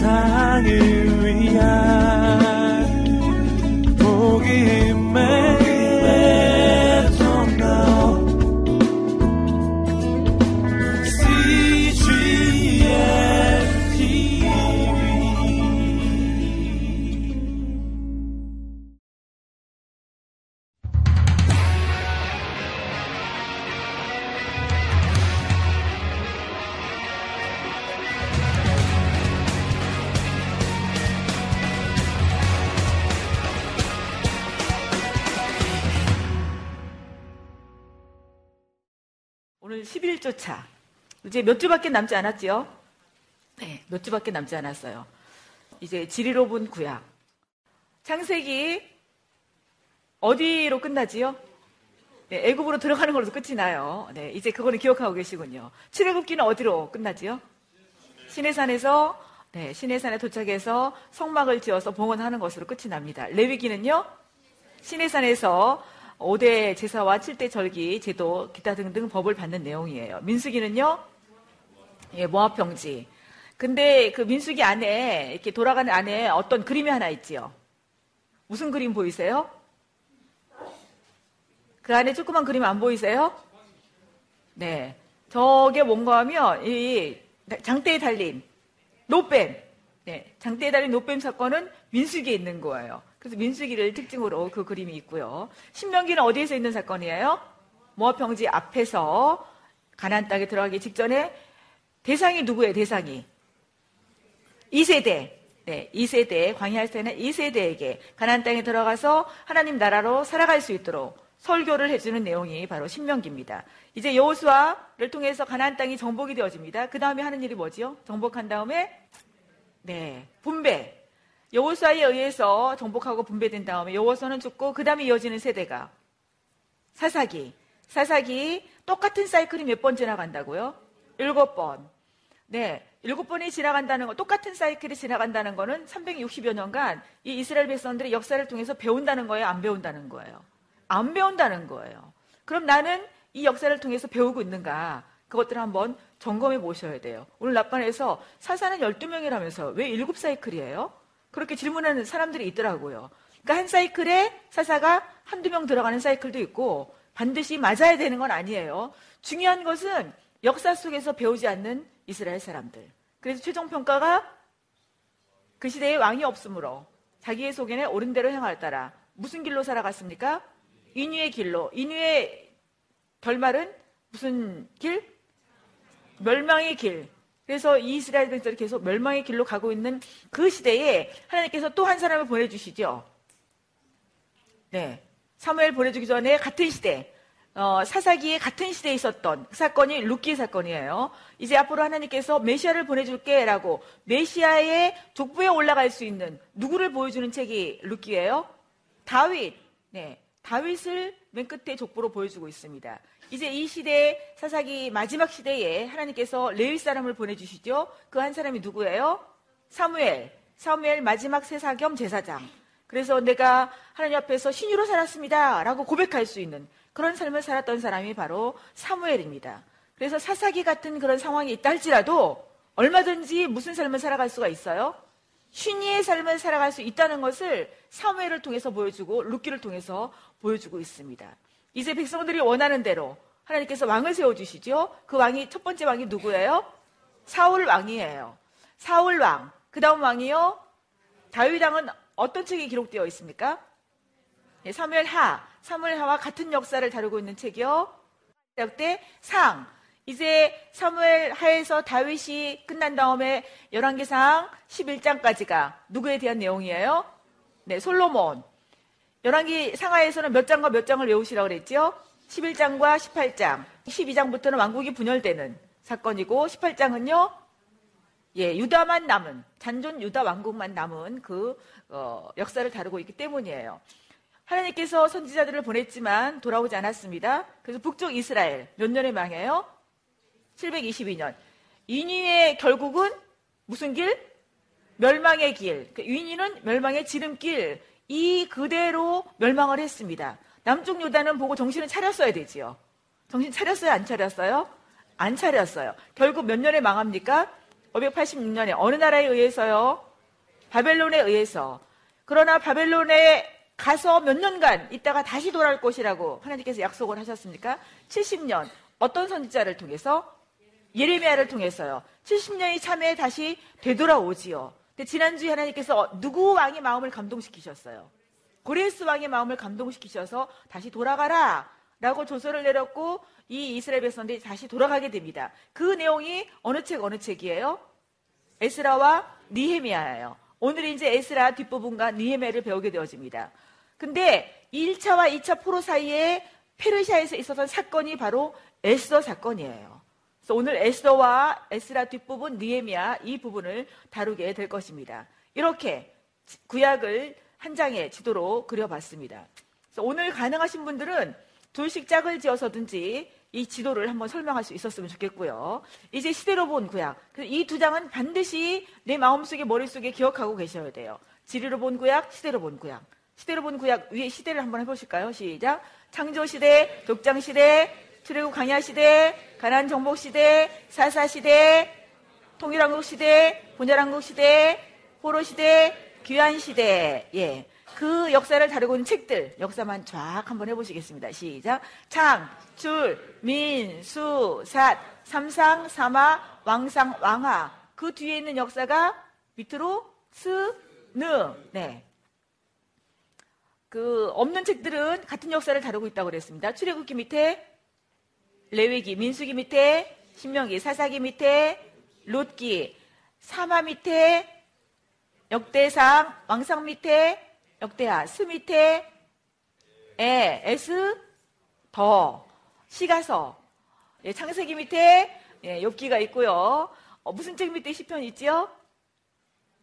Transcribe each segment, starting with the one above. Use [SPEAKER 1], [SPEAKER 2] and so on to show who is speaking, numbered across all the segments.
[SPEAKER 1] 세상을 위한
[SPEAKER 2] 이제 몇 주밖에 남지 않았지요? 네, 몇 주밖에 남지 않았어요. 이제 지리로 본 구약. 창세기 어디로 끝나지요? 네, 애굽으로 들어가는 걸로 끝이 나요. 네, 이제 그거는 기억하고 계시군요. 출애굽기는 어디로 끝나지요? 시내산에서 네, 시내산에 도착해서 성막을 지어서 봉헌하는 것으로 끝이 납니다. 레위기는요? 시내산에서 5대 제사와 7대 절기, 제도, 기타 등등 법을 받는 내용이에요. 민수기는요? 예, 모압평지. 근데 그 민수기 안에, 이렇게 돌아가는 안에 어떤 그림이 하나 있지요? 무슨 그림 보이세요? 그 안에 조그만 그림 안 보이세요? 네. 저게 뭔가 하면, 이 장대에 달린 노뱀. 네. 장대에 달린 노뱀 사건은 민수기에 있는 거예요. 그래서 민수기를 특징으로 그 그림이 있고요. 신명기는 어디에서 있는 사건이에요? 모압평지 앞에서 가난 땅에 들어가기 직전에 대상이 누구예요? 대상이 2세대. 네, 2세대 광야할 때는 2세대에게 가난 땅에 들어가서 하나님 나라로 살아갈 수 있도록 설교를 해주는 내용이 바로 신명기입니다. 이제 여호수아를 통해서 가나안 땅이 정복이 되어집니다. 그 다음에 하는 일이 뭐지요? 정복한 다음에 네 분배. 여호수아에 의해서 정복하고 분배된 다음에 여호수아는 죽고 그 다음에 이어지는 세대가 사사기. 사사기 똑같은 사이클이 몇 번 지나간다고요? 일곱 번. 네, 일곱 번이 지나간다는 거, 똑같은 사이클이 지나간다는 거는 360여 년간 이 이스라엘 백성들의 역사를 통해서 배운다는 거예요? 안 배운다는 거예요? 안 배운다는 거예요. 그럼 나는 이 역사를 통해서 배우고 있는가? 그것들을 한번 점검해 보셔야 돼요. 오늘 낮반에서 사사는 12명이라면서 왜 7사이클이에요? 그렇게 질문하는 사람들이 있더라고요. 그러니까 한 사이클에 사사가 한두 명 들어가는 사이클도 있고 반드시 맞아야 되는 건 아니에요. 중요한 것은 역사 속에서 배우지 않는 이스라엘 사람들. 그래서 최종 평가가 그 시대에 왕이 없으므로 자기의 속에는 옳은 대로 행할 따라 무슨 길로 살아갔습니까? 인유의 길로. 인유의 결말은 무슨 길? 멸망의 길. 그래서 이스라엘 백성들이 계속 멸망의 길로 가고 있는 그 시대에 하나님께서 또 한 사람을 보내주시죠. 네. 사무엘 보내주기 전에 같은 시대, 어, 사사기에 같은 시대에 있었던 그 사건이 룻기 사건이에요. 이제 앞으로 하나님께서 메시아를 보내줄게라고 메시아의 족보에 올라갈 수 있는 누구를 보여주는 책이 룻기예요? 다윗. 네. 다윗을 맨 끝에 족보로 보여주고 있습니다. 이제 이 시대 사사기 마지막 시대에 하나님께서 레위 사람을 보내주시죠. 그 한 사람이 누구예요? 사무엘. 사무엘 마지막 세사겸 제사장. 그래서 내가 하나님 앞에서 신유로 살았습니다. 라고 고백할 수 있는 그런 삶을 살았던 사람이 바로 사무엘입니다. 그래서 사사기 같은 그런 상황이 있다 할지라도 얼마든지 무슨 삶을 살아갈 수가 있어요? 신의의 삶을 살아갈 수 있다는 것을 사무엘을 통해서 보여주고 루키를 통해서 보여주고 있습니다. 이제 백성들이 원하는 대로 하나님께서 왕을 세워주시죠. 그 왕이 첫 번째 왕이 누구예요? 사울 왕이에요. 사울 왕. 그 다음 왕이요. 다윗 왕은 어떤 책이 기록되어 있습니까? 네, 사무엘 하. 사무엘 하와 같은 역사를 다루고 있는 책이요. 때 상. 이제 사무엘 하에서 다윗이 끝난 다음에 열왕기상 11장까지가 누구에 대한 내용이에요? 네, 솔로몬. 열왕기 상하에서는 몇 장과 몇 장을 외우시라고 그랬죠? 11장과 18장. 12장부터는 왕국이 분열되는 사건이고 18장은요. 예, 유다만 남은 잔존 유다 왕국만 남은 그 어, 역사를 다루고 있기 때문이에요. 하나님께서 선지자들을 보냈지만 돌아오지 않았습니다. 그래서 북쪽 이스라엘 몇 년에 망해요? 722년. 인위의 결국은 무슨 길? 멸망의 길. 인위는 그러니까 멸망의 지름길. 이 그대로 멸망을 했습니다. 남쪽 유다는 보고 정신을 차렸어야 되지요. 정신 차렸어요? 안 차렸어요? 안 차렸어요. 결국 몇 년에 망합니까? 586년에 어느 나라에 의해서요? 바벨론에 의해서. 그러나 바벨론에 가서 몇 년간 있다가 다시 돌아올 것이라고 하나님께서 약속을 하셨습니까? 70년. 어떤 선지자를 통해서? 예레미야를 통해서요. 70년이 참에 다시 되돌아오지요. 근데 지난주에 하나님께서 누구 왕의 마음을 감동시키셨어요? 고레스 왕의 마음을 감동시키셔서 다시 돌아가라 라고 조서를 내렸고 이 이스라엘 백성들이 다시 돌아가게 됩니다. 그 내용이 어느 책 어느 책이에요? 에스라와 니헤미야예요. 오늘 이제 에스라 뒷부분과 니헤미야를 배우게 되어집니다. 근데 1차와 2차 포로 사이에 페르시아에서 있었던 사건이 바로 에스더 사건이에요. 그래서 오늘 에스더와 에스라 뒷부분 니에미아 이 부분을 다루게 될 것입니다. 이렇게 구약을 한 장의 지도로 그려봤습니다. 오늘 가능하신 분들은 둘씩 짝을 지어서든지 이 지도를 한번 설명할 수 있었으면 좋겠고요. 이제 시대로 본 구약. 이 두 장은 반드시 내 마음속에 머릿속에 기억하고 계셔야 돼요. 지리로 본 구약, 시대로 본 구약. 시대로 본 구약 위에 시대를 한번 해보실까요? 시작. 창조 시대, 독장 시대, 출애굽 강야 시대, 가난 정복 시대, 사사 시대, 통일왕국 시대, 본열왕국 시대, 포로 시대, 귀환 시대. 예. 그 역사를 다루고 있는 책들, 역사만 쫙 한번 해보시겠습니다. 시작. 창, 줄, 민, 수, 삿, 삼상, 사마, 왕상, 왕하. 그 뒤에 있는 역사가 밑으로 스, 느. 네. 그 없는 책들은 같은 역사를 다루고 있다고 그랬습니다. 출애굽기 밑에 레위기, 민수기 밑에 신명기, 사사기 밑에 롯기, 사마 밑에 역대상, 왕상 밑에 역대하, 스 밑에 에, 에스, 더, 시가서, 예, 창세기 밑에 예, 욥기가 있고요. 어, 무슨 책 밑에 시편 있지요?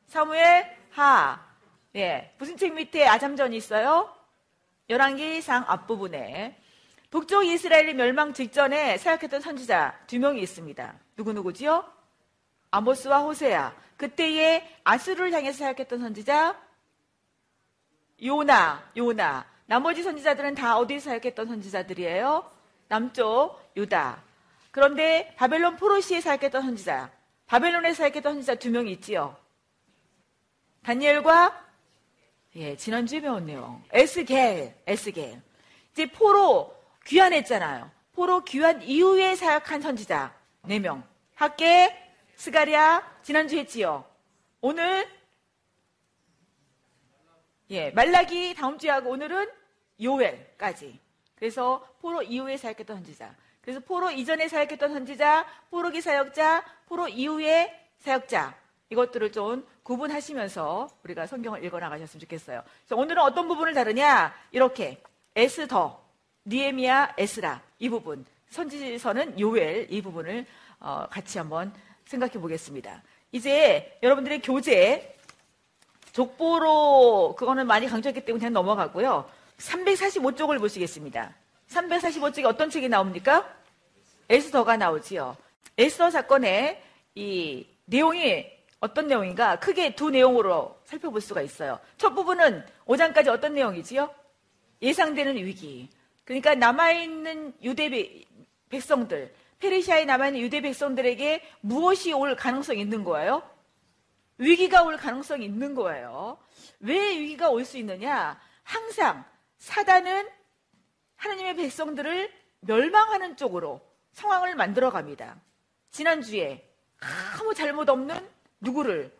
[SPEAKER 2] 사무엘, 하, 예, 무슨 책 밑에 아잠전이 있어요? 열왕기상 앞부분에 북쪽 이스라엘이 멸망 직전에 사역했던 선지자 두 명이 있습니다. 누구누구지요? 아모스와 호세야. 그때에 아수르를 향해서 사역했던 선지자 요나, 요나. 나머지 선지자들은 다 어디서 사역했던 선지자들이에요? 남쪽 유다. 그런데 바벨론 포로시에 사역했던 선지자, 바벨론에 사역했던 선지자 두 명이 있지요. 다니엘과 예, 지난주에 배웠네요. 에스겔, 에스겔. 이제 포로 귀환했잖아요. 포로 귀환 이후에 사역한 선지자 4명. 학개, 스가랴, 지난주 했지요. 오늘, 예, 말라기 다음 주에 하고 오늘은 요엘까지. 그래서 포로 이후에 사역했던 선지자. 그래서 포로 이전에 사역했던 선지자, 포로기 사역자, 포로 이후에 사역자. 이것들을 좀 구분하시면서 우리가 성경을 읽어 나가셨으면 좋겠어요. 오늘은 어떤 부분을 다루냐? 이렇게 에스더, 니에미아, 에스라 이 부분, 선지서는 요엘 이 부분을 어, 같이 한번 생각해 보겠습니다. 이제 여러분들의 교재 족보로 그거는 많이 강조했기 때문에 그냥 넘어가고요. 345쪽을 보시겠습니다. 345쪽에 어떤 책이 나옵니까? 에스더가 나오지요. 에스더 사건의 이 내용이 어떤 내용인가 크게 두 내용으로 살펴볼 수가 있어요. 첫 부분은 5장까지 어떤 내용이지요? 예상되는 위기. 그러니까 남아있는 유대 백성들, 페르시아에 남아있는 유대 백성들에게 무엇이 올 가능성이 있는 거예요? 위기가 올 가능성이 있는 거예요. 왜 위기가 올 수 있느냐? 항상 사단은 하나님의 백성들을 멸망하는 쪽으로 상황을 만들어 갑니다. 지난주에 아무 잘못 없는 누구를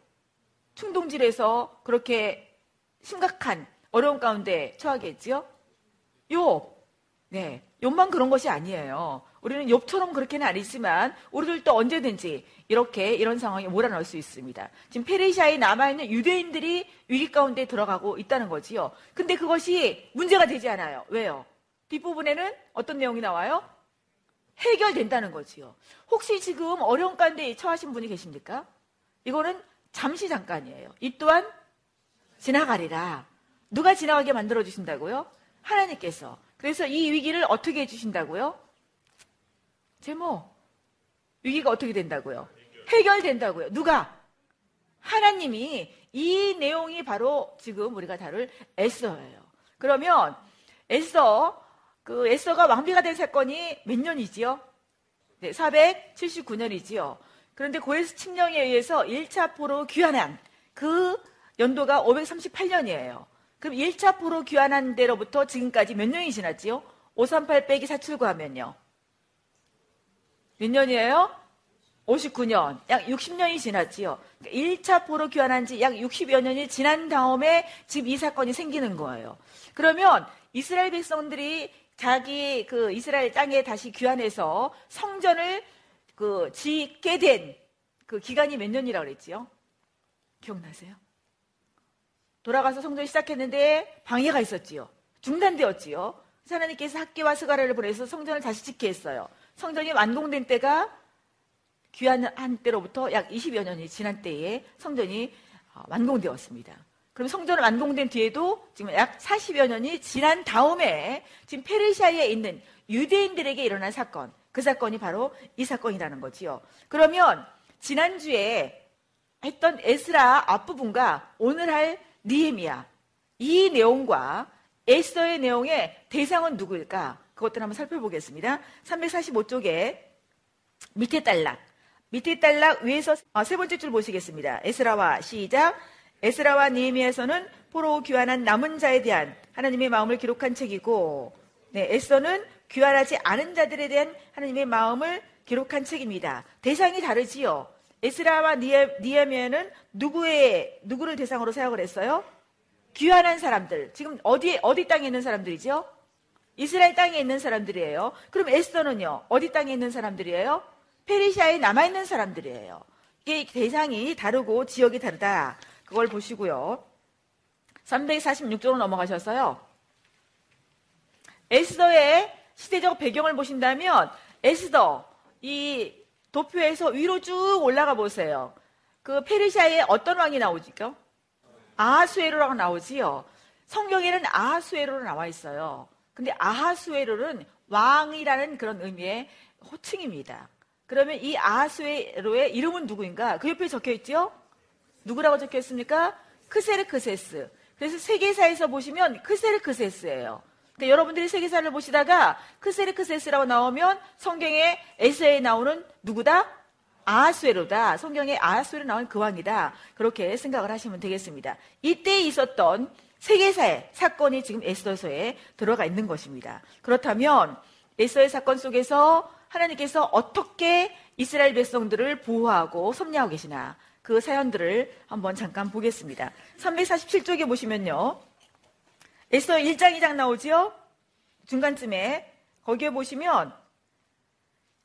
[SPEAKER 2] 충동질해서 그렇게 심각한 어려운 가운데 처하게 했지요? 욥. 네. 욥만 그런 것이 아니에요. 우리는 욥처럼 그렇게는 아니지만 우리들도 언제든지 이렇게 이런 상황에 몰아넣을 수 있습니다. 지금 페르시아에 남아있는 유대인들이 위기 가운데 들어가고 있다는 거지요. 근데 그것이 문제가 되지 않아요. 왜요? 뒷부분에는 어떤 내용이 나와요? 해결된다는 거지요. 혹시 지금 어려운 가운데 처하신 분이 계십니까? 이거는 잠시 잠깐이에요. 이 또한 지나가리라. 누가 지나가게 만들어 주신다고요? 하나님께서. 그래서 이 위기를 어떻게 해주신다고요? 제목. 위기가 어떻게 된다고요? 해결된다고요. 누가? 하나님이 이 내용이 바로 지금 우리가 다룰 에스더예요. 그러면 에스더, 그 에스더가 왕비가 된 사건이 몇 년이지요? 네, 479년이지요. 그런데 고에스 침령에 의해서 1차 포로 귀환한 그 연도가 538년이에요. 그럼 1차 포로 귀환한 데로부터 지금까지 몇 년이 지났지요? 538 빼기 479 하면요. 몇 년이에요? 59년. 약 60년이 지났지요. 1차 그러니까 포로 귀환한 지 약 60여 년이 지난 다음에 지금 이 사건이 생기는 거예요. 그러면 이스라엘 백성들이 자기 그 이스라엘 땅에 다시 귀환해서 성전을 그 짓게 된 그 기간이 몇 년이라고 그랬지요? 기억나세요? 돌아가서 성전 시작했는데 방해가 있었지요. 중단되었지요. 하나님께서 학계와 스가랴를 보내서 성전을 다시 짓게 했어요. 성전이 완공된 때가 귀환한 때로부터 약 20여 년이 지난 때에 성전이 어, 완공되었습니다. 그럼 성전을 완공된 뒤에도 지금 약 40여 년이 지난 다음에 지금 페르시아에 있는 유대인들에게 일어난 사건, 그 사건이 바로 이 사건이라는 거지요. 그러면 지난주에 했던 에스라 앞부분과 오늘 할 니에미야 이 내용과 에스더의 내용의 대상은 누구일까? 그것들 한번 살펴보겠습니다. 345쪽에 밑에 딸락, 밑에 딸락 위에서 아, 세 번째 줄 보시겠습니다. 에스라와 시작. 에스라와 니에미에서는 포로 귀환한 남은 자에 대한 하나님의 마음을 기록한 책이고, 네, 에스더는 귀환하지 않은 자들에 대한 하나님의 마음을 기록한 책입니다. 대상이 다르지요. 에스라와 니에미에는 누구의 누구를 대상으로 생각을 했어요? 귀환한 사람들. 지금 어디 어디 땅에 있는 사람들이죠? 이스라엘 땅에 있는 사람들이에요. 그럼 에스더는요? 어디 땅에 있는 사람들이에요? 페르시아에 남아 있는 사람들이에요. 이게 대상이 다르고 지역이 다르다. 그걸 보시고요. 346쪽으로 넘어가셔서요. 에스더의 시대적 배경을 보신다면 에스더 이 도표에서 위로 쭉 올라가 보세요. 그 페르시아에 어떤 왕이 나오지요? 아하수에로라고 나오지요. 성경에는 아하수에로로 나와 있어요. 근데 아하수에로는 왕이라는 그런 의미의 호칭입니다. 그러면 이 아하수에로의 이름은 누구인가? 그 옆에 적혀 있죠? 누구라고 적혀 있습니까? 크세르크세스. 그래서 세계사에서 보시면 크세르크세스예요. 그러니까 여러분들이 세계사를 보시다가 크세르크세스라고 나오면 성경에 에스더서에 나오는 누구다? 아하수에로다. 성경에 아하수에로 나온 그 왕이다. 그렇게 생각을 하시면 되겠습니다. 이때 있었던 세계사의 사건이 지금 에스더서에 들어가 있는 것입니다. 그렇다면 에스더의 사건 속에서 하나님께서 어떻게 이스라엘 백성들을 보호하고 섭리하고 계시나 그 사연들을 한번 잠깐 보겠습니다. 347쪽에 보시면요. 에스더 1장, 2장 나오지요? 중간쯤에 거기에 보시면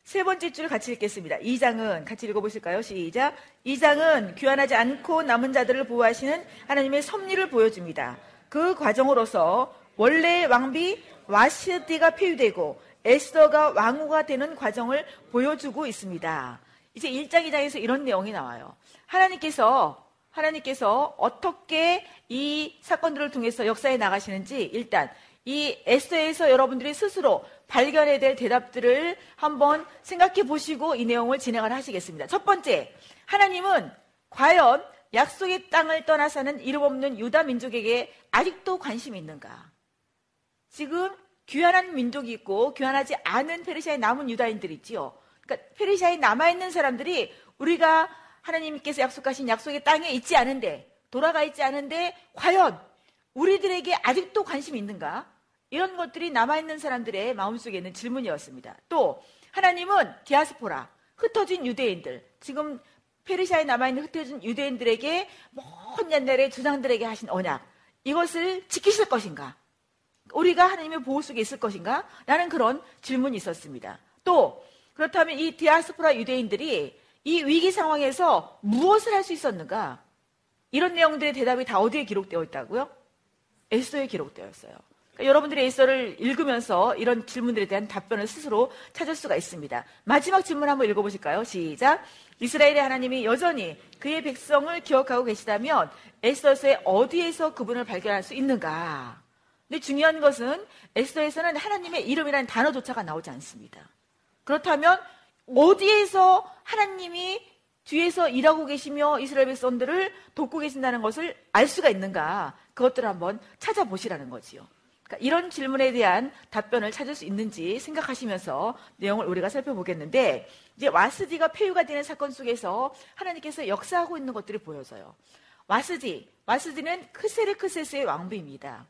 [SPEAKER 2] 세 번째 줄 같이 읽겠습니다. 2장은 같이 읽어보실까요? 시작. 2장은 귀환하지 않고 남은 자들을 보호하시는 하나님의 섭리를 보여줍니다. 그 과정으로서 원래 왕비 와시디가 폐위되고 에스더가 왕후가 되는 과정을 보여주고 있습니다. 이제 1장, 2장에서 이런 내용이 나와요. 하나님께서 하나님께서 어떻게 이 사건들을 통해서 역사에 나가시는지 일단 이 에스더에서 여러분들이 스스로 발견해야 될 대답들을 한번 생각해 보시고 이 내용을 진행을 하시겠습니다. 첫 번째, 하나님은 과연 약속의 땅을 떠나 사는 이름 없는 유다 민족에게 아직도 관심이 있는가? 지금 귀환한 민족이 있고 귀환하지 않은 페르시아에 남은 유다인들이 있지요. 그러니까 페르시아에 남아 있는 사람들이 우리가 하나님께서 약속하신 약속의 땅에 있지 않은데 돌아가 있지 않은데 과연 우리들에게 아직도 관심이 있는가? 이런 것들이 남아있는 사람들의 마음속에 있는 질문이었습니다. 또 하나님은 디아스포라, 흩어진 유대인들, 지금 페르시아에 남아있는 흩어진 유대인들에게 먼 옛날에 주장들에게 하신 언약, 이것을 지키실 것인가? 우리가 하나님의 보호 속에 있을 것인가? 라는 그런 질문이 있었습니다. 또 그렇다면 이 디아스포라 유대인들이 이 위기 상황에서 무엇을 할 수 있었는가? 이런 내용들의 대답이 다 어디에 기록되어 있다고요? 에스더에 기록되어 있어요. 그러니까 여러분들이 에서를 읽으면서 이런 질문들에 대한 답변을 스스로 찾을 수가 있습니다. 마지막 질문 한번 읽어보실까요? 시작. 이스라엘의 하나님이 여전히 그의 백성을 기억하고 계시다면 에스더서에 어디에서 그분을 발견할 수 있는가? 근데 중요한 것은 에스더에서는 하나님의 이름이라는 단어조차가 나오지 않습니다. 그렇다면 어디에서 하나님이 뒤에서 일하고 계시며 이스라엘 백성들을 돕고 계신다는 것을 알 수가 있는가? 그것들을 한번 찾아보시라는 거지요. 그러니까 이런 질문에 대한 답변을 찾을 수 있는지 생각하시면서 내용을 우리가 살펴보겠는데 이제 와스디가 폐유가 되는 사건 속에서 하나님께서 역사하고 있는 것들이 보여져요. 와스디, 와스디는 크세르크세스의 왕비입니다.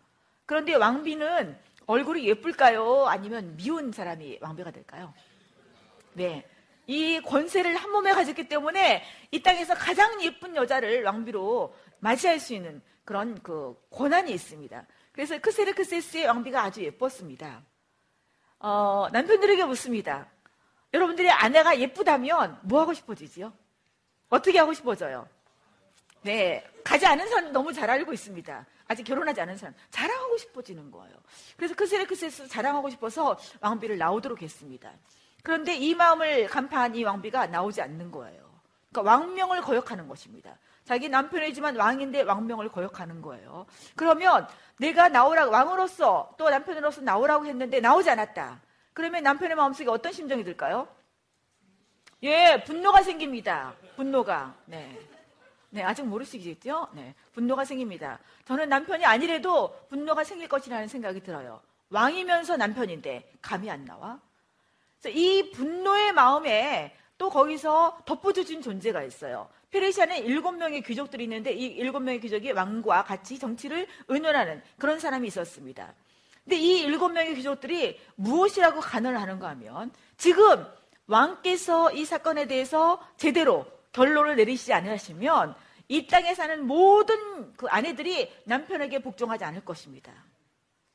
[SPEAKER 2] 그런데 왕비는 얼굴이 예쁠까요? 아니면 미운 사람이 왕비가 될까요? 네. 이 권세를 한 몸에 가졌기 때문에 이 땅에서 가장 예쁜 여자를 왕비로 맞이할 수 있는 그런 그 권한이 있습니다. 그래서 크세르크세스의 왕비가 아주 예뻤습니다. 어, 남편들에게 묻습니다. 여러분들의 아내가 예쁘다면 뭐 하고 싶어지지요? 어떻게 하고 싶어져요? 네, 가지 않은 사람 너무 잘 알고 있습니다. 아직 결혼하지 않은 사람 자랑하고 싶어지는 거예요. 그래서 크세르크세스 자랑하고 싶어서 왕비를 나오도록 했습니다. 그런데 이 마음을 간파한 이 왕비가 나오지 않는 거예요. 그러니까 왕명을 거역하는 것입니다. 자기 남편이지만 왕인데 왕명을 거역하는 거예요. 그러면 내가 나오라고 왕으로서 또 남편으로서 나오라고 했는데 나오지 않았다. 그러면 남편의 마음속에 어떤 심정이 들까요? 예, 분노가 생깁니다. 분노가. 네. 네, 아직 모르시겠죠? 네. 분노가 생깁니다. 저는 남편이 아니래도 분노가 생길 것이라는 생각이 들어요. 왕이면서 남편인데 감이 안 나와? 이 분노의 마음에 또 거기서 덮어주신 존재가 있어요. 페르시아는 일곱 명의 귀족들이 있는데 이 일곱 명의 귀족이 왕과 같이 정치를 의논하는 그런 사람이 있었습니다. 근데 이 일곱 명의 귀족들이 무엇이라고 간언을 하는가 하면 지금 왕께서 이 사건에 대해서 제대로 결론을 내리시지 않으시면 이 땅에 사는 모든 그 아내들이 남편에게 복종하지 않을 것입니다.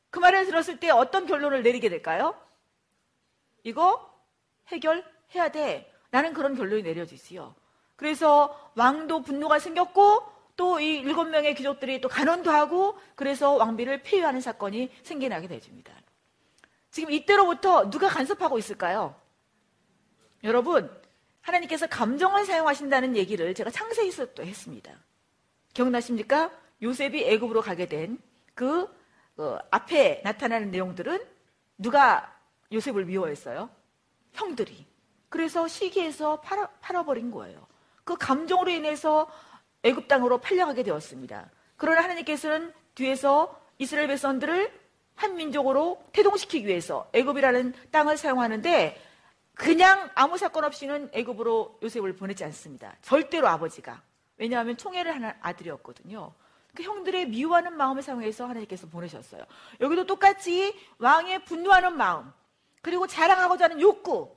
[SPEAKER 2] 그 말을 들었을 때 어떤 결론을 내리게 될까요? 이거 해결해야 돼. 나는 그런 결론이 내려지지요. 그래서 왕도 분노가 생겼고 또 이 일곱 명의 귀족들이 또 간언도 하고 그래서 왕비를 폐위하는 사건이 생겨나게 되집니다. 지금 이때로부터 누가 간섭하고 있을까요? 여러분, 하나님께서 감정을 사용하신다는 얘기를 제가 창세기 서또 했습니다. 기억나십니까? 요셉이 애굽으로 가게 된그 어, 앞에 나타나는 내용들은 누가 요셉을 미워했어요? 형들이. 그래서 시기에서 팔아, 팔아버린 거예요. 그 감정으로 인해서 애굽 땅으로 팔려가게 되었습니다. 그러나 하나님께서는 뒤에서 이스라엘 백성들을 한 민족으로 태동시키기 위해서 애굽이라는 땅을 사용하는데 그냥 아무 사건 없이는 애굽으로 요셉을 보내지 않습니다. 절대로 아버지가. 왜냐하면 총애를 하는 아들이었거든요. 그 형들의 미워하는 마음을 사용해서 하나님께서 보내셨어요. 여기도 똑같이 왕의 분노하는 마음, 그리고 자랑하고자 하는 욕구,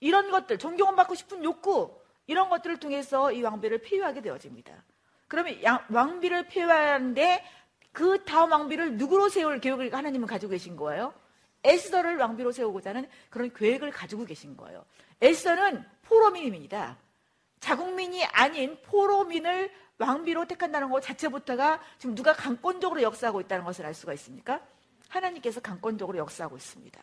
[SPEAKER 2] 이런 것들, 존경을 받고 싶은 욕구, 이런 것들을 통해서 이 왕비를 폐위하게 되어집니다. 그러면 왕비를 폐위하는데 그 다음 왕비를 누구로 세울 계획을 하나님은 가지고 계신 거예요? 에스더를 왕비로 세우고자 하는 그런 계획을 가지고 계신 거예요. 에스더는 포로민입니다. 자국민이 아닌 포로민을 왕비로 택한다는 것 자체부터가 지금 누가 강권적으로 역사하고 있다는 것을 알 수가 있습니까? 하나님께서 강권적으로 역사하고 있습니다.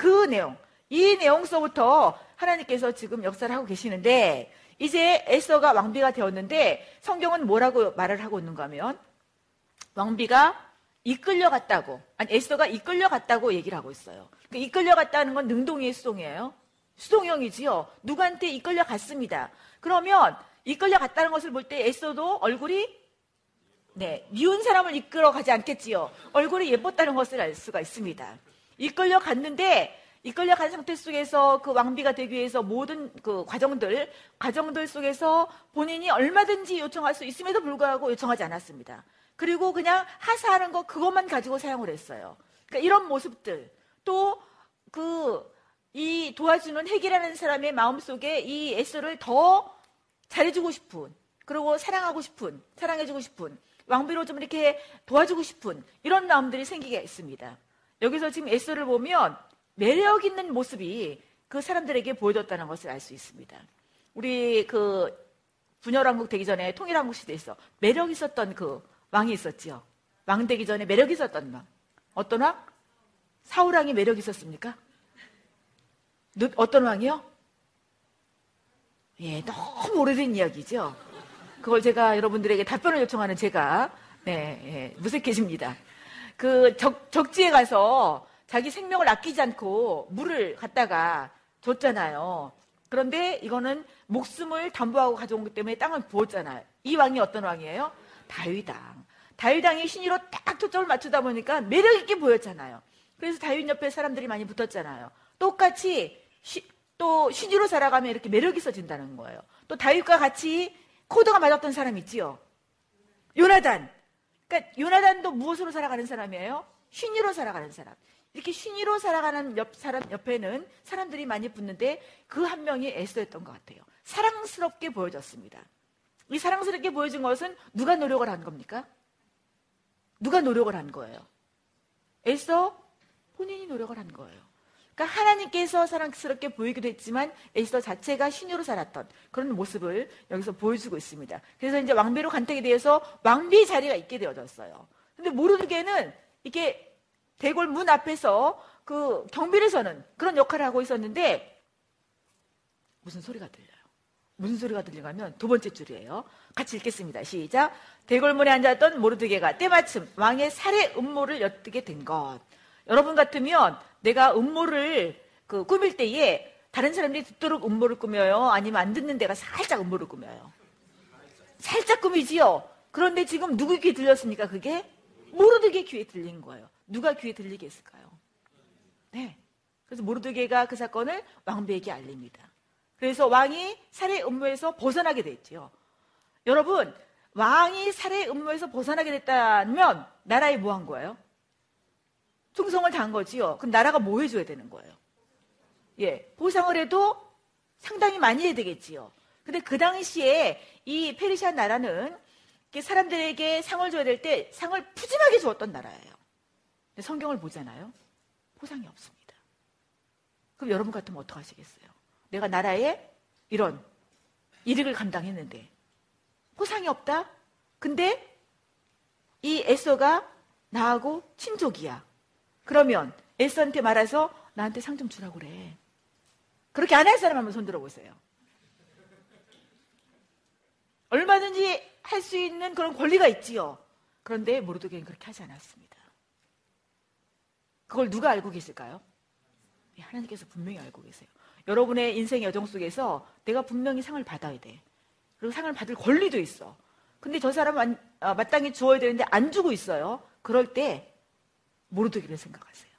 [SPEAKER 2] 그 내용, 이 내용 서부터 하나님께서 지금 역사를 하고 계시는데 이제 에스더가 왕비가 되었는데 성경은 뭐라고 말을 하고 있는가 하면 왕비가 이끌려갔다고 아니 에스더가 이끌려갔다고 얘기를 하고 있어요. 그 이끌려갔다는 건 능동이의 수동이에요. 수동형이지요. 누구한테 이끌려갔습니다. 그러면 이끌려갔다는 것을 볼 때 에스더도 얼굴이 네 미운 사람을 이끌어 가지 않겠지요. 얼굴이 예뻤다는 것을 알 수가 있습니다. 이끌려 갔는데 이끌려 간 상태 속에서 그 왕비가 되기 위해서 모든 그 과정들, 과정들 속에서 본인이 얼마든지 요청할 수 있음에도 불구하고 요청하지 않았습니다. 그리고 그냥 하사하는 거 그것만 가지고 사용을 했어요. 그러니까 이런 모습들. 또 그 이 도와주는 핵이라는 사람의 마음속에 이 에스를 더 잘해주고 싶은 그리고 사랑하고 싶은 사랑해주고 싶은 왕비로 좀 이렇게 도와주고 싶은 이런 마음들이 생기게 있습니다. 여기서 지금 에스를 보면 매력 있는 모습이 그 사람들에게 보여줬다는 것을 알 수 있습니다. 우리 그 분열왕국 되기 전에 통일왕국 시대에서 매력 있었던 그 왕이 있었지요. 왕 되기 전에 매력 있었던 왕. 어떤 왕? 사울왕이 매력 있었습니까? 어떤 왕이요? 예, 너무 오래된 이야기죠. 그걸 제가 여러분들에게 답변을 요청하는 제가 네, 예, 무색해집니다. 그 적, 적지에 가서 자기 생명을 아끼지 않고 물을 갖다가 줬잖아요. 그런데 이거는 목숨을 담보하고 가져온 기 때문에 땅을 부었잖아요. 이 왕이 어떤 왕이에요? 다윗 왕. 다윗 왕이 신이로 딱 초점을 맞추다 보니까 매력 있게 보였잖아요. 그래서 다윗 옆에 사람들이 많이 붙었잖아요. 똑같이 시, 또 신이로 살아가면 이렇게 매력 있어진다는 거예요. 또 다윗과 같이 코드가 맞았던 사람 있지요. 요나단. 그러니까 요나단도 무엇으로 살아가는 사람이에요? 신이로 살아가는 사람. 이렇게 신이로 살아가는 옆 사람 옆에는 사람들이 많이 붙는데 그 한 명이 에스더였던 것 같아요. 사랑스럽게 보여졌습니다. 이 사랑스럽게 보여진 것은 누가 노력을 한 겁니까? 누가 노력을 한 거예요? 에스더 본인이 노력을 한 거예요. 그러니까 하나님께서 사랑스럽게 보이기도 했지만 에스더 자체가 신유로 살았던 그런 모습을 여기서 보여주고 있습니다. 그래서 이제 왕비로 간택에 대해서 왕비 자리가 있게 되어졌어요. 근데 모르드게는 이게 대궐 문 앞에서 그 경비를 서는 그런 역할을 하고 있었는데 무슨 소리가 들려요? 무슨 소리가 들리냐면 두 번째 줄이에요. 같이 읽겠습니다. 시작. 대궐문에 앉았던 모르드게가 때마침 왕의 살해 음모를 엿듣게 된 것. 여러분 같으면 내가 음모를 그 꾸밀 때에 다른 사람들이 듣도록 음모를 꾸며요? 아니면 안 듣는 데가 살짝 음모를 꾸며요? 살짝 꾸미지요? 그런데 지금 누구 귀에 들렸습니까? 그게? 모르드게 귀에 들린 거예요. 누가 귀에 들리게 했을까요? 네. 그래서 모르드게가 그 사건을 왕비에게 알립니다. 그래서 왕이 살해 음모에서 벗어나게 됐지요. 여러분, 왕이 살해 음모에서 벗어나게 됐다면 나라에 뭐 한 거예요? 충성을 다한 거지요. 그럼 나라가 뭐 해줘야 되는 거예요? 예, 보상을 해도 상당히 많이 해야 되겠지요. 근데 그 당시에 이 페르시아 나라는 사람들에게 상을 줘야 될 때 상을 푸짐하게 주었던 나라예요. 근데 성경을 보잖아요. 보상이 없습니다. 그럼 여러분 같으면 어떡하시겠어요? 내가 나라에 이런 이익을 감당했는데 보상이 없다? 근데 이 에서가 나하고 친족이야. 그러면 에서한테 말해서 나한테 상 좀 주라고 그래. 그렇게 안 할 사람 한번 손 들어 보세요. 얼마든지 할 수 있는 그런 권리가 있지요. 그런데 모르드게는 그렇게 하지 않았습니다. 그걸 누가 알고 계실까요? 예, 하나님께서 분명히 알고 계세요. 여러분의 인생의 여정 속에서 내가 분명히 상을 받아야 돼. 그리고 상을 받을 권리도 있어. 근데 저 사람 아, 마땅히 주어야 되는데 안 주고 있어요. 그럴 때 모르드기를 생각하세요.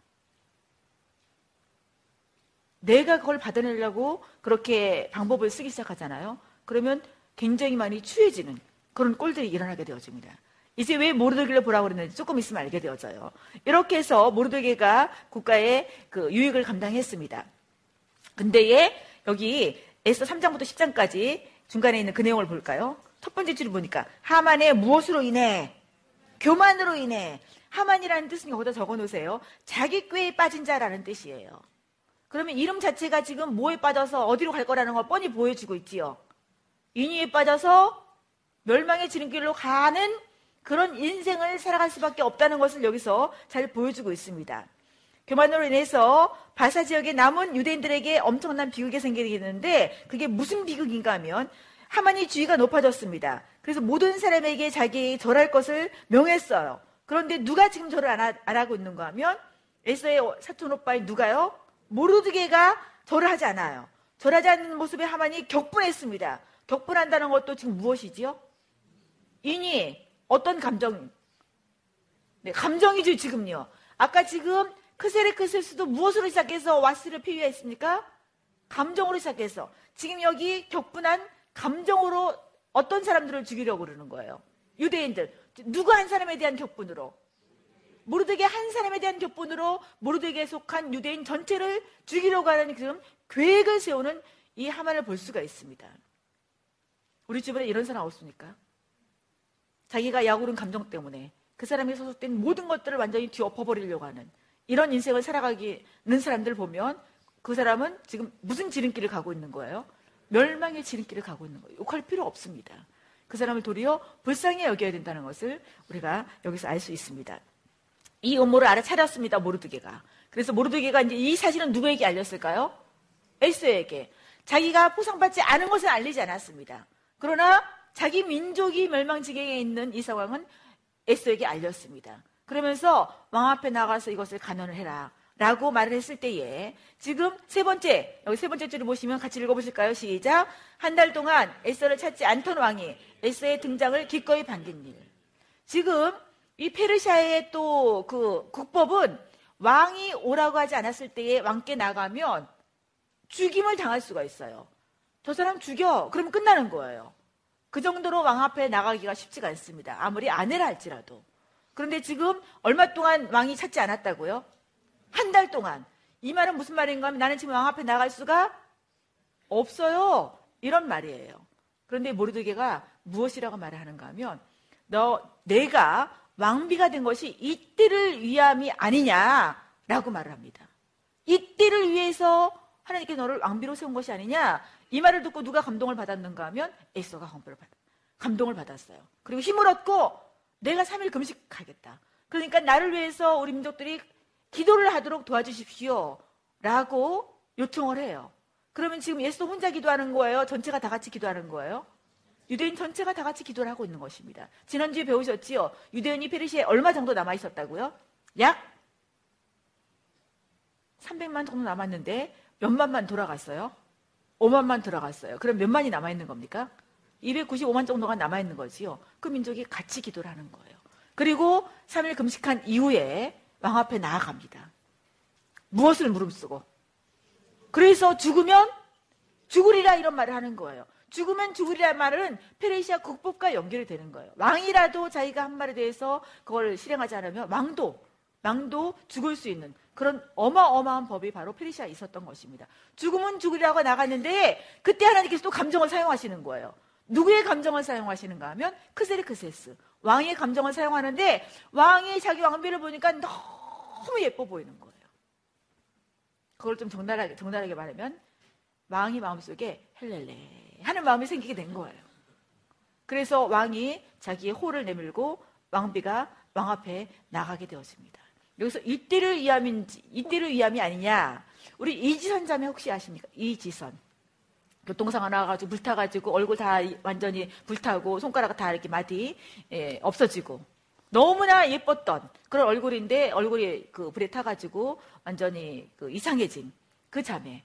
[SPEAKER 2] 내가 그걸 받아내려고 그렇게 방법을 쓰기 시작하잖아요. 그러면 굉장히 많이 추해지는 그런 꼴들이 일어나게 되어집니다. 이제 왜 모르드기를 보라고 그랬는지 조금 있으면 알게 되어져요. 이렇게 해서 모르드기가 국가의 그 유익을 감당했습니다. 근데 예, 여기 에서 3장부터 10장까지 중간에 있는 그 내용을 볼까요? 첫 번째 줄을 보니까 하만의 무엇으로 인해 교만으로 인해 하만이라는 뜻은 여기다 적어 놓으세요. 자기 꾀에 빠진 자라는 뜻이에요. 그러면 이름 자체가 지금 뭐에 빠져서 어디로 갈 거라는 걸 뻔히 보여주고 있지요. 인위에 빠져서 멸망의 지름길로 가는 그런 인생을 살아갈 수밖에 없다는 것을 여기서 잘 보여주고 있습니다. 교만으로 인해서 바사 지역에 남은 유대인들에게 엄청난 비극이 생기는데 그게 무슨 비극인가 하면 하만이 주의가 높아졌습니다. 그래서 모든 사람에게 자기 절할 것을 명했어요. 그런데 누가 지금 절을 안, 하고 있는가 하면 에서의 사촌 오빠인 누가요? 모르드게가 절을 하지 않아요. 절하지 않는 모습에 하만이 격분했습니다. 격분한다는 것도 지금 무엇이지요? 인이 어떤 감정? 네, 감정이죠 지금요. 아까 지금 크세르크세스도 무엇으로 시작해서 와스를 피유했습니까? 감정으로 시작해서 지금 여기 격분한 감정으로 어떤 사람들을 죽이려고 그러는 거예요. 유대인들 누구 한 사람에 대한 격분으로 모르드게 한 사람에 대한 격분으로 모르드게 속한 유대인 전체를 죽이려고 하는 그런 계획을 세우는 이 하만을 볼 수가 있습니다. 우리 주변에 이런 사람 없습니까? 자기가 약오른 감정 때문에 그 사람이 소속된 모든 것들을 완전히 뒤엎어버리려고 하는 이런 인생을 살아가기는 사람들 보면 그 사람은 지금 무슨 지름길을 가고 있는 거예요? 멸망의 지름길을 가고 있는 거예요. 욕할 필요 없습니다. 그 사람을 도리어 불쌍히 여겨야 된다는 것을 우리가 여기서 알 수 있습니다. 이 음모를 알아차렸습니다. 모르드게가. 그래서 모르드게가 이제 이 사실은 누구에게 알렸을까요? 엘스에게. 자기가 포상받지 않은 것을 알리지 않았습니다. 그러나 자기 민족이 멸망지경에 있는 이 상황은 에스에게 알렸습니다. 그러면서 왕 앞에 나가서 이것을 간언을 해라. 라고 말을 했을 때에 지금 세 번째 여기 세 번째 줄을 보시면 같이 읽어보실까요? 시작. 한 달 동안 에서를 찾지 않던 왕이 에서의 등장을 기꺼이 반긴 일. 지금 이 페르시아의 또 그 국법은 왕이 오라고 하지 않았을 때에 왕께 나가면 죽임을 당할 수가 있어요. 저 사람 죽여. 그러면 끝나는 거예요. 그 정도로 왕 앞에 나가기가 쉽지가 않습니다. 아무리 아내라 할지라도. 그런데 지금 얼마 동안 왕이 찾지 않았다고요? 한 달 동안. 이 말은 무슨 말인가 하면 나는 지금 왕 앞에 나갈 수가 없어요. 이런 말이에요. 그런데 모르드게가 무엇이라고 말하는가 하면 너 내가 왕비가 된 것이 이때를 위함이 아니냐라고 말을 합니다. 이때를 위해서 하나님께 너를 왕비로 세운 것이 아니냐 이 말을 듣고 누가 감동을 받았는가 하면 에스더가 감동을 받았어요. 그리고 힘을 얻고 내가 3일 금식하겠다. 그러니까 나를 위해서 우리 민족들이 기도를 하도록 도와주십시오. 라고 요청을 해요. 그러면 지금 예수 혼자 기도하는 거예요? 전체가 다 같이 기도하는 거예요? 유대인 전체가 다 같이 기도를 하고 있는 것입니다. 지난주에 배우셨지요? 유대인이 페르시아에 얼마 정도 남아 있었다고요? 약 300만 정도 남았는데 몇만만 돌아갔어요? 5만만 돌아갔어요. 그럼 몇만이 남아 있는 겁니까? 295만 정도가 남아 있는 거지요. 그 민족이 같이 기도를 하는 거예요. 그리고 3일 금식한 이후에 왕 앞에 나아갑니다. 무엇을 무릅쓰고 그래서 죽으면 죽으리라 이런 말을 하는 거예요. 죽으면 죽으리라 말은 페르시아 국법과 연결이 되는 거예요. 왕이라도 자기가 한 말에 대해서 그걸 실행하지 않으면 왕도 왕도 죽을 수 있는 그런 어마어마한 법이 바로 페르시아에 있었던 것입니다. 죽으면 죽으리라고 나갔는데 그때 하나님께서 또 감정을 사용하시는 거예요. 누구의 감정을 사용하시는가 하면 크세르크세스 왕의 감정을 사용하는데 왕이 자기 왕비를 보니까 너무 예뻐 보이는 거예요. 그걸 좀 적나라하게, 적나라하게 말하면 왕이 마음속에 헬렐레 하는 마음이 생기게 된 거예요. 그래서 왕이 자기의 호를 내밀고 왕비가 왕 앞에 나가게 되었습니다. 여기서 이때를 위함인지 이때를 위함이 아니냐? 우리 이지선 자매 혹시 아십니까? 이지선. 교통사고 나가지고 불타가지고 얼굴 다 완전히 불타고 손가락 다 이렇게 마디 예, 없어지고 너무나 예뻤던 그런 얼굴인데 얼굴이 그 불에 타가지고 완전히 그 이상해진 그 자매.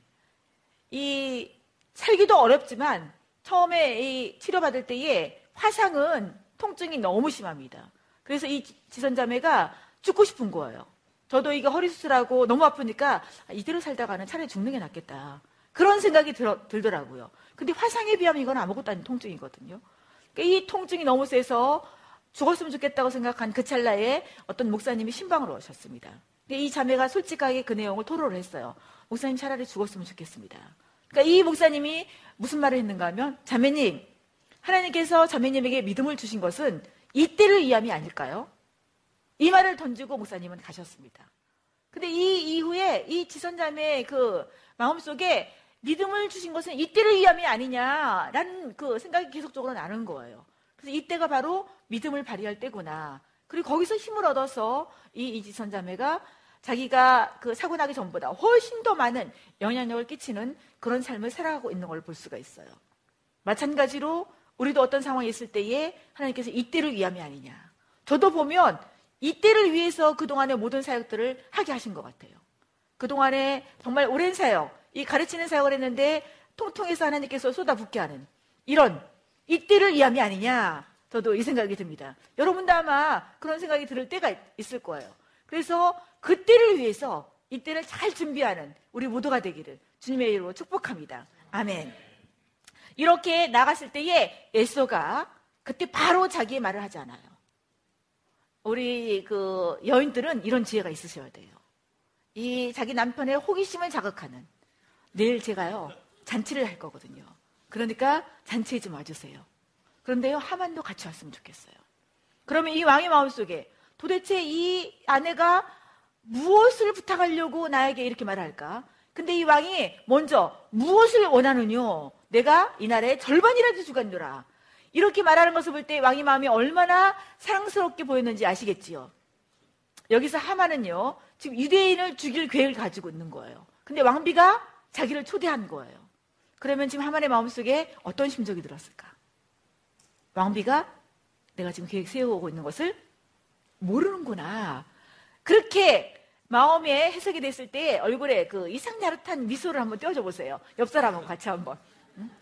[SPEAKER 2] 이 살기도 어렵지만 처음에 이 치료받을 때에 화상은 통증이 너무 심합니다. 그래서 이 지선 자매가 죽고 싶은 거예요. 저도 이게 허리 수술하고 너무 아프니까 이대로 살다가는 차라리 죽는 게 낫겠다. 그런 생각이 들, 들더라고요. 근데 화상에 비하면 이건 아무것도 아닌 통증이거든요. 그러니까 이 통증이 너무 세서 죽었으면 좋겠다고 생각한 그 찰나에 어떤 목사님이 신방으로 오셨습니다. 근데 이 자매가 솔직하게 그 내용을 토로를 했어요. 목사님 차라리 죽었으면 좋겠습니다. 그러니까 이 목사님이 무슨 말을 했는가 하면 자매님, 하나님께서 자매님에게 믿음을 주신 것은 이때를 위함이 아닐까요? 이 말을 던지고 목사님은 가셨습니다. 근데 이 이후에 이 지선자매의 그 마음속에 믿음을 주신 것은 이때를 위함이 아니냐라는 그 생각이 계속적으로 나는 거예요. 그래서 이때가 바로 믿음을 발휘할 때구나. 그리고 거기서 힘을 얻어서 이 이지선 자매가 자기가 그 사고 나기 전보다 훨씬 더 많은 영향력을 끼치는 그런 삶을 살아가고 있는 걸 볼 수가 있어요. 마찬가지로 우리도 어떤 상황이 있을 때에 하나님께서 이때를 위함이 아니냐. 저도 보면 이때를 위해서 그동안의 모든 사역들을 하게 하신 것 같아요. 그동안에 정말 오랜 사역, 이 가르치는 사역을 했는데 통통해서 하나님께서 쏟아붓게 하는 이런 이때를 위함이 아니냐. 저도 이 생각이 듭니다. 여러분도 아마 그런 생각이 들을 때가 있을 거예요. 그래서 그때를 위해서 이때를 잘 준비하는 우리 모두가 되기를 주님의 이름으로 축복합니다. 아멘. 이렇게 나갔을 때에 에서가 그때 바로 자기의 말을 하지 않아요. 우리 그 여인들은 이런 지혜가 있으셔야 돼요. 이 자기 남편의 호기심을 자극하는 내일 제가요 잔치를 할 거거든요. 그러니까 잔치에 좀 와주세요. 그런데요 하만도 같이 왔으면 좋겠어요. 그러면 이 왕의 마음속에 도대체 이 아내가 무엇을 부탁하려고 나에게 이렇게 말할까? 근데 이 왕이 먼저 무엇을 원하느뇨? 내가 이날에 절반이라도 주간노라. 이렇게 말하는 것을 볼 때 왕의 마음이 얼마나 사랑스럽게 보였는지 아시겠지요? 여기서 하마는요, 지금 유대인을 죽일 계획을 가지고 있는 거예요. 근데 왕비가 자기를 초대한 거예요. 그러면 지금 하만의 마음속에 어떤 심정이 들었을까? 왕비가 내가 지금 계획 세우고 있는 것을 모르는구나. 그렇게 마음에 해석이 됐을 때 얼굴에 그 이상야릇한 미소를 한번 띄워줘 보세요. 옆 사람하고 같이 한번.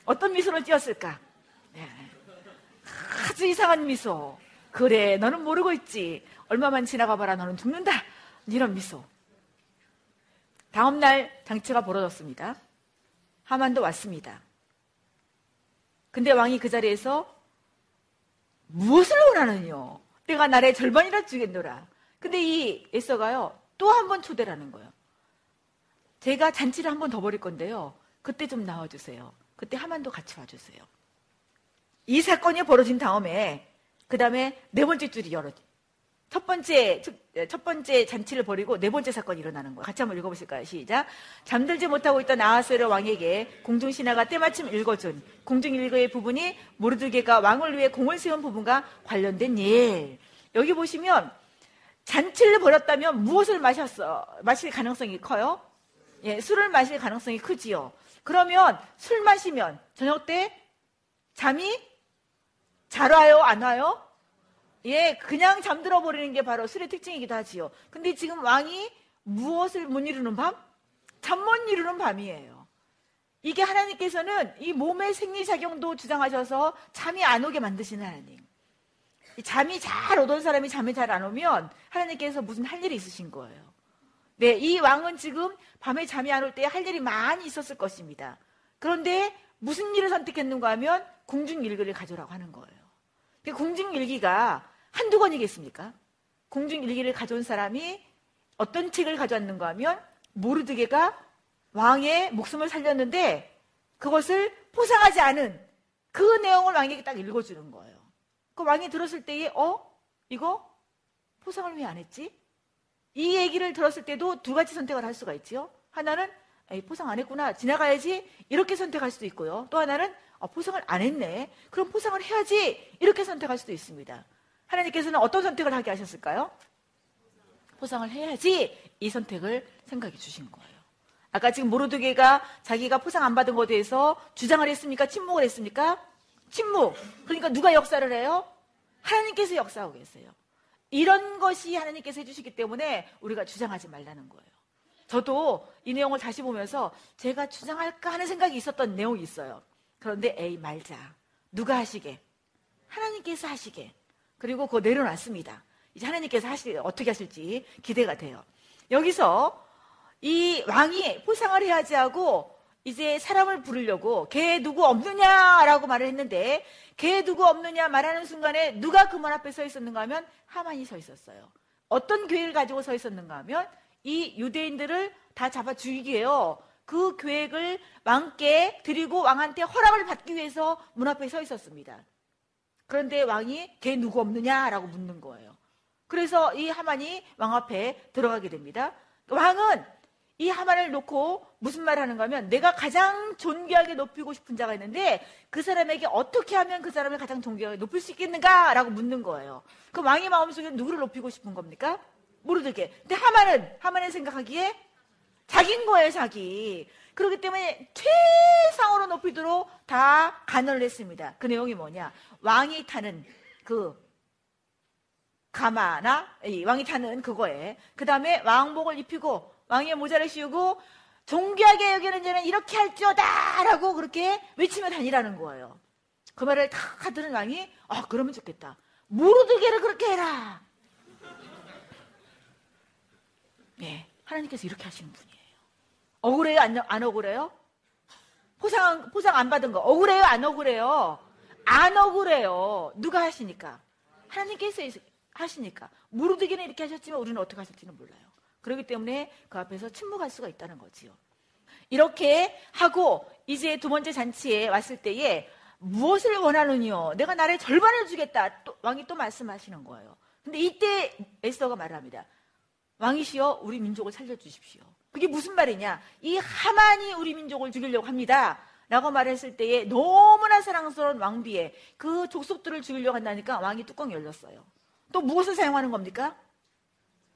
[SPEAKER 2] 어떤 미소를 띄웠을까? 네. 아주 이상한 미소. 그래, 너는 모르고 있지. 얼마만 지나가 봐라, 너는 죽는다. 이런 미소. 다음날 장치가 벌어졌습니다. 하만도 왔습니다. 근데 왕이 그 자리에서 무엇을 원하느냐? 내가 나라의 절반이라 주겠노라. 근데 이 에서가요, 또 한 번 초대를 하는 거예요. 제가 잔치를 한 번 더 벌일 건데요. 그때 좀 나와주세요. 그때 하만도 같이 와주세요. 이 사건이 벌어진 다음에, 그 다음에 네 번째 줄이 열어져. 첫 번째, 첫 번째 잔치를 벌이고 네 번째 사건이 일어나는 거예요. 같이 한번 읽어보실까요? 시작. 잠들지 못하고 있던 아하스의 왕에게 공중신하가 때마침 읽어준 공중일거의 부분이 모르드게가 왕을 위해 공을 세운 부분과 관련된 일. 여기 보시면 잔치를 벌였다면 무엇을 마셨어? 마실 가능성이 커요? 예, 술을 마실 가능성이 크지요. 그러면 술 마시면 저녁 때 잠이 잘 와요? 안 와요? 예, 그냥 잠들어 버리는 게 바로 술의 특징이기도 하지요. 근데 지금 왕이 무엇을 못 이루는 밤? 잠 못 이루는 밤이에요. 이게 하나님께서는 이 몸의 생리작용도 주장하셔서 잠이 안 오게 만드시는 하나님. 잠이 잘 오던 사람이 잠이 잘 안 오면 하나님께서 무슨 할 일이 있으신 거예요. 네, 이 왕은 지금 밤에 잠이 안 올 때 할 일이 많이 있었을 것입니다. 그런데 무슨 일을 선택했는가 하면 궁중일기를 가져라고 하는 거예요. 궁중일기가 한두 권이겠습니까? 공중일기를 가져온 사람이 어떤 책을 가져왔는가 하면 모르드게가 왕의 목숨을 살렸는데 그것을 포상하지 않은 그 내용을 왕에게 딱 읽어주는 거예요. 그 왕이 들었을 때에 어? 이거 포상을 왜 안 했지? 이 얘기를 들었을 때도 두 가지 선택을 할 수가 있지요. 하나는 포상 안 했구나 지나가야지 이렇게 선택할 수도 있고요. 또 하나는 어, 포상을 안 했네. 그럼 포상을 해야지 이렇게 선택할 수도 있습니다. 하나님께서는 어떤 선택을 하게 하셨을까요? 포상을 해야지 이 선택을 생각해 주신 거예요. 아까 지금 모르드게가 자기가 포상 안 받은 것에 대해서 주장을 했습니까? 침묵을 했습니까? 침묵. 그러니까 누가 역사를 해요? 하나님께서 역사하고 계세요. 이런 것이 하나님께서 해주시기 때문에 우리가 주장하지 말라는 거예요. 저도 이 내용을 다시 보면서 제가 주장할까 하는 생각이 있었던 내용이 있어요. 그런데 에이 말자. 누가 하시게? 하나님께서 하시게. 그리고 그거 내려놨습니다. 이제 하나님께서 하시, 어떻게 하실지 기대가 돼요. 여기서 이 왕이 포상을 해야지 하고 이제 사람을 부르려고 걔 누구 없느냐라고 말을 했는데 걔 누구 없느냐 말하는 순간에 누가 그 문 앞에 서 있었는가 하면 하만이 서 있었어요. 어떤 계획을 가지고 서 있었는가 하면 이 유대인들을 다 잡아 죽이게요. 그 계획을 왕께 드리고 왕한테 허락을 받기 위해서 문 앞에 서 있었습니다. 그런데 왕이 걔 누구 없느냐라고 묻는 거예요. 그래서 이 하만이 왕 앞에 들어가게 됩니다. 왕은 이 하만을 놓고 무슨 말을 하는가 하면 내가 가장 존귀하게 높이고 싶은 자가 있는데 그 사람에게 어떻게 하면 그 사람을 가장 존귀하게 높일 수 있겠는가? 라고 묻는 거예요. 그 왕의 마음속에 누구를 높이고 싶은 겁니까? 모르게. 근데 하만은, 하만이 생각하기에 자기인 거예요, 자기. 그렇기 때문에 최상으로 높이도록 다 간언을 했습니다. 그 내용이 뭐냐? 왕이 타는 그 가마나 왕이 타는 그거에 그 다음에 왕복을 입히고 왕의 모자를 씌우고 존귀하게 여기는 자는 이렇게 할지어다라고 그렇게 외치며 다니라는 거예요. 그 말을 다 들은 왕이 아 그러면 좋겠다. 무르드게를 그렇게 해라. 네, 하나님께서 이렇게 하시는 분이에요. 억울해요? 안, 안 억울해요? 포상, 포상 안 받은 거. 억울해요? 안 억울해요? 안 억울해요. 누가 하시니까? 하나님께서 하시니까. 무르드기는 이렇게 하셨지만 우리는 어떻게 하실지는 몰라요. 그렇기 때문에 그 앞에서 침묵할 수가 있다는 거지요. 이렇게 하고 이제 두 번째 잔치에 왔을 때에 무엇을 원하느냐? 내가 나라의 절반을 주겠다. 또, 왕이 또 말씀하시는 거예요. 근데 이때 에스더가 말합니다. 왕이시여 우리 민족을 살려주십시오. 그게 무슨 말이냐? 이 하만이 우리 민족을 죽이려고 합니다. 라고 말했을 때에 너무나 사랑스러운 왕비의 그 족속들을 죽이려고 한다니까 왕이 뚜껑이 열렸어요. 또 무엇을 사용하는 겁니까?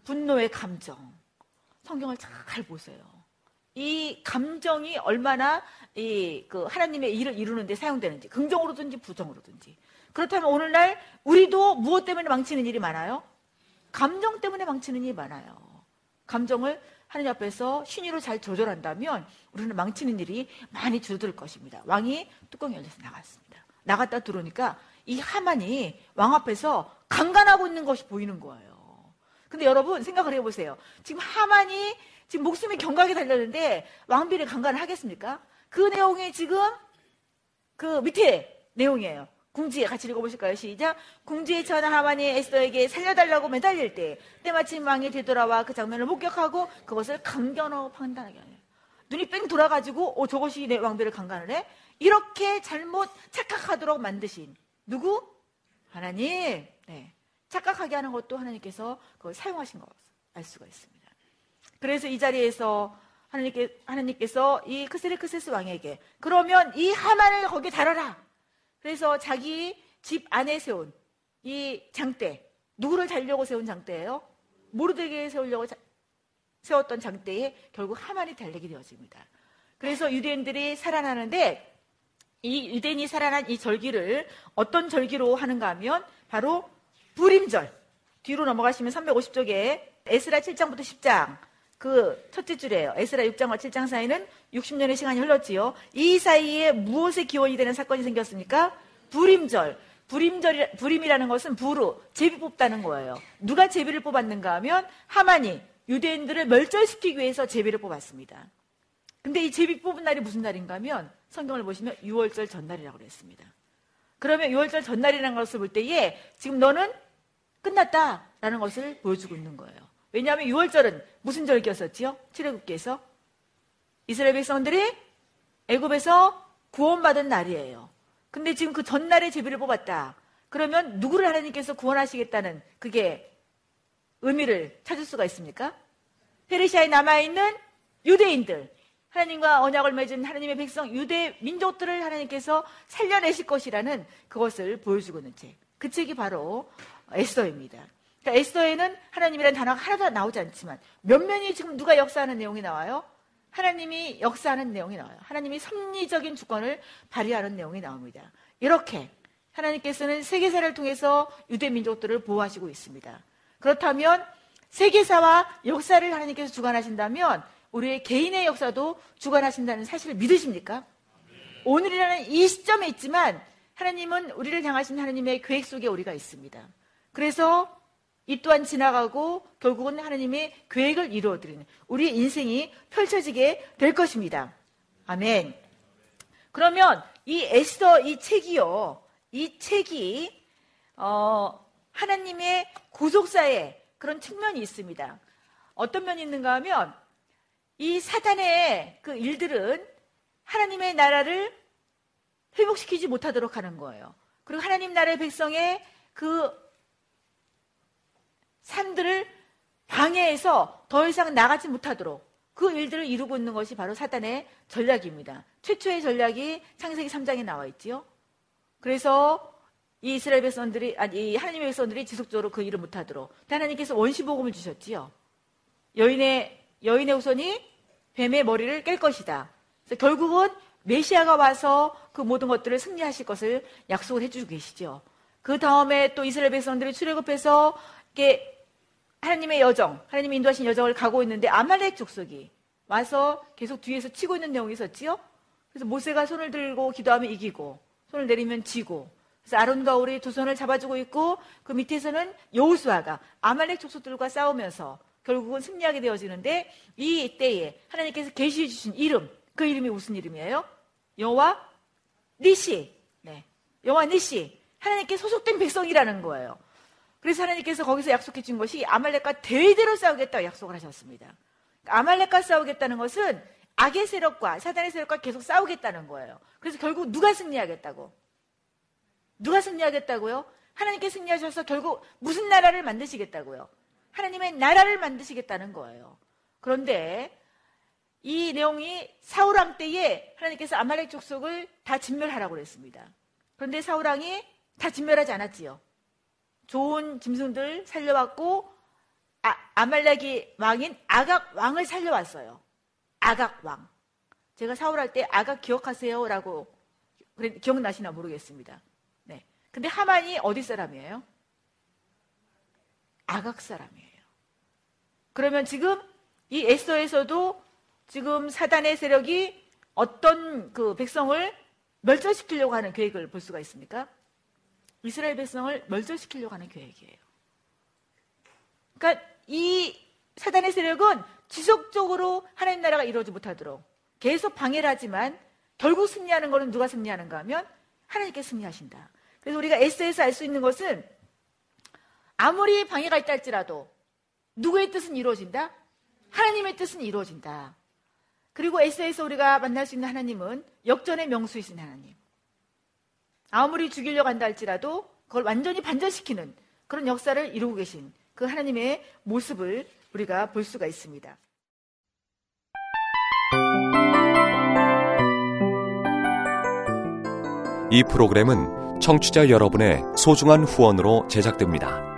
[SPEAKER 2] 분노의 감정. 성경을 잘 보세요. 이 감정이 얼마나 이 그 하나님의 일을 이루는데 사용되는지 긍정으로든지 부정으로든지 그렇다면 오늘날 우리도 무엇 때문에 망치는 일이 많아요? 감정 때문에 망치는 일이 많아요. 감정을 하느님 앞에서 신의로 잘 조절한다면 우리는 망치는 일이 많이 줄어들 것입니다. 왕이 뚜껑 열려서 나갔습니다. 나갔다 들어오니까 이 하만이 왕 앞에서 강간하고 있는 것이 보이는 거예요. 근데 여러분 생각을 해보세요. 지금 하만이 지금 목숨이 경각에 달렸는데 왕비를 강간을 하겠습니까? 그 내용이 지금 그 밑에 내용이에요. 궁지에 같이 읽어보실까요? 시작. 궁지에 처한 하만이 에스더에게 살려달라고 매달릴 때 때마침 왕이 되돌아와 그 장면을 목격하고 그것을 강견하고 판단하게 하네요. 눈이 뺑 돌아가지고 어 저것이 내 왕비를 강간을 해? 이렇게 잘못 착각하도록 만드신 누구? 하나님. 네. 착각하게 하는 것도 하나님께서 그걸 사용하신 것을 알 수가 있습니다. 그래서 이 자리에서 하나님께, 하나님께서 이 크세르크세스 왕에게 그러면 이 하만을 거기에 달아라. 그래서 자기 집 안에 세운 이 장대 누구를 달려고 세운 장대예요? 모르드게 세우려고 자, 세웠던 장대에 결국 하만이 달리게 되어집니다. 그래서 유대인들이 살아나는데 이 유대인이 살아난 이 절기를 어떤 절기로 하는가 하면 바로 불임절. 뒤로 넘어가시면 350쪽에 에스라 7장부터 10장 그 첫째 줄이에요. 에스라 6장과 7장 사이는 60년의 시간이 흘렀지요. 이 사이에 무엇의 기원이 되는 사건이 생겼습니까? 불임절. 불임절, 불임이라는 것은 부루, 제비 뽑다는 거예요. 누가 제비를 뽑았는가 하면 하만이 유대인들을 멸절시키기 위해서 제비를 뽑았습니다. 근데 이 제비 뽑은 날이 무슨 날인가 하면 성경을 보시면 6월절 전날이라고 그랬습니다. 그러면 6월절 전날이라는 것을 볼 때에 지금 너는 끝났다라는 것을 보여주고 있는 거예요. 왜냐하면 6월절은 무슨 절기였었지요? 출애굽기에서 이스라엘 백성들이 애굽에서 구원받은 날이에요. 근데 지금 그 전날에 제비를 뽑았다. 그러면 누구를 하나님께서 구원하시겠다는 그게 의미를 찾을 수가 있습니까? 페르시아에 남아있는 유대인들, 하나님과 언약을 맺은 하나님의 백성, 유대 민족들을 하나님께서 살려내실 것이라는 그것을 보여주고 있는 책. 그 책이 바로 에스더입니다. 그러니까 에스더에는 하나님이라는 단어가 하나도 나오지 않지만 몇 면이 지금 누가 역사하는 내용이 나와요? 하나님이 역사하는 내용이 나와요. 하나님이 섭리적인 주권을 발휘하는 내용이 나옵니다. 이렇게 하나님께서는 세계사를 통해서 유대 민족들을 보호하시고 있습니다. 그렇다면 세계사와 역사를 하나님께서 주관하신다면 우리의 개인의 역사도 주관하신다는 사실을 믿으십니까? 오늘이라는 이 시점에 있지만 하나님은 우리를 향하신 하나님의 계획 속에 우리가 있습니다. 그래서 이 또한 지나가고 결국은 하나님의 계획을 이루어 드리는 우리 인생이 펼쳐지게 될 것입니다. 아멘. 그러면 이 에스더 이 책이요, 이 책이 어, 하나님의 구속사의 그런 측면이 있습니다. 어떤 면이 있는가 하면 이 사단의 그 일들은 하나님의 나라를 회복시키지 못하도록 하는 거예요. 그리고 하나님 나라의 백성의 그 삶들을 방해해서 더 이상 나가지 못하도록 그 일들을 이루고 있는 것이 바로 사단의 전략입니다. 최초의 전략이 창세기 3장에 나와 있지요. 그래서 이 이스라엘 백성들이 아니 하나님의 백성들이 지속적으로 그 일을 못하도록 하나님께서 원시 복음을 주셨지요. 여인의 여인의 후손이 뱀의 머리를 깰 것이다. 그래서 결국은 메시아가 와서 그 모든 것들을 승리하실 것을 약속을 해주고 계시죠. 그 다음에 또 이스라엘 백성들이 출애굽해서 이게 하나님의 여정, 하나님이 인도하신 여정을 가고 있는데 아말렉 족속이 와서 계속 뒤에서 치고 있는 내용이 있었지요. 그래서 모세가 손을 들고 기도하면 이기고 손을 내리면 지고 그래서 아론과 우리 두 손을 잡아주고 있고 그 밑에서는 여우수아가 아말렉 족속들과 싸우면서 결국은 승리하게 되어지는데 이 때에 하나님께서 계시해 주신 이름 그 이름이 무슨 이름이에요? 여호와 니시. 네. 여호와 니시. 하나님께 소속된 백성이라는 거예요. 그래서 하나님께서 거기서 약속해 준 것이 아말렉과 대대로 싸우겠다고 약속을 하셨습니다. 그러니까 아말렉과 싸우겠다는 것은 악의 세력과 사단의 세력과 계속 싸우겠다는 거예요. 그래서 결국 누가 승리하겠다고? 누가 승리하겠다고요? 하나님께 승리하셔서 결국 무슨 나라를 만드시겠다고요? 하나님의 나라를 만드시겠다는 거예요. 그런데 이 내용이 사울왕 때에 하나님께서 아말렉 족속을 다 진멸하라고 그랬습니다. 그런데 사울왕이 다 진멸하지 않았지요. 좋은 짐승들 살려왔고 아, 아말렉이 왕인 아각 왕을 살려왔어요. 아각 왕. 제가 사울할 때 아각 기억하세요라고 기억나시나 모르겠습니다. 네. 근데 하만이 어디 사람이에요? 아각 사람이에요. 그러면 지금 이 에스더에서도 지금 사단의 세력이 어떤 그 백성을 멸절시키려고 하는 계획을 볼 수가 있습니까? 이스라엘 백성을 멸절시키려고 하는 계획이에요. 그러니까 이 사단의 세력은 지속적으로 하나님 나라가 이루어지지 못하도록 계속 방해를 하지만 결국 승리하는 것은 누가 승리하는가 하면 하나님께 승리하신다. 그래서 우리가 에스에서 알 수 있는 것은 아무리 방해가 있다 할지라도 누구의 뜻은 이루어진다? 하나님의 뜻은 이루어진다. 그리고 에스에서 우리가 만날 수 있는 하나님은 역전의 명수이신 하나님. 아무리 죽이려고 한다 할지라도 그걸 완전히 반전시키는 그런 역사를 이루고 계신 그 하나님의 모습을 우리가 볼 수가 있습니다.
[SPEAKER 3] 이 프로그램은 청취자 여러분의 소중한 후원으로 제작됩니다.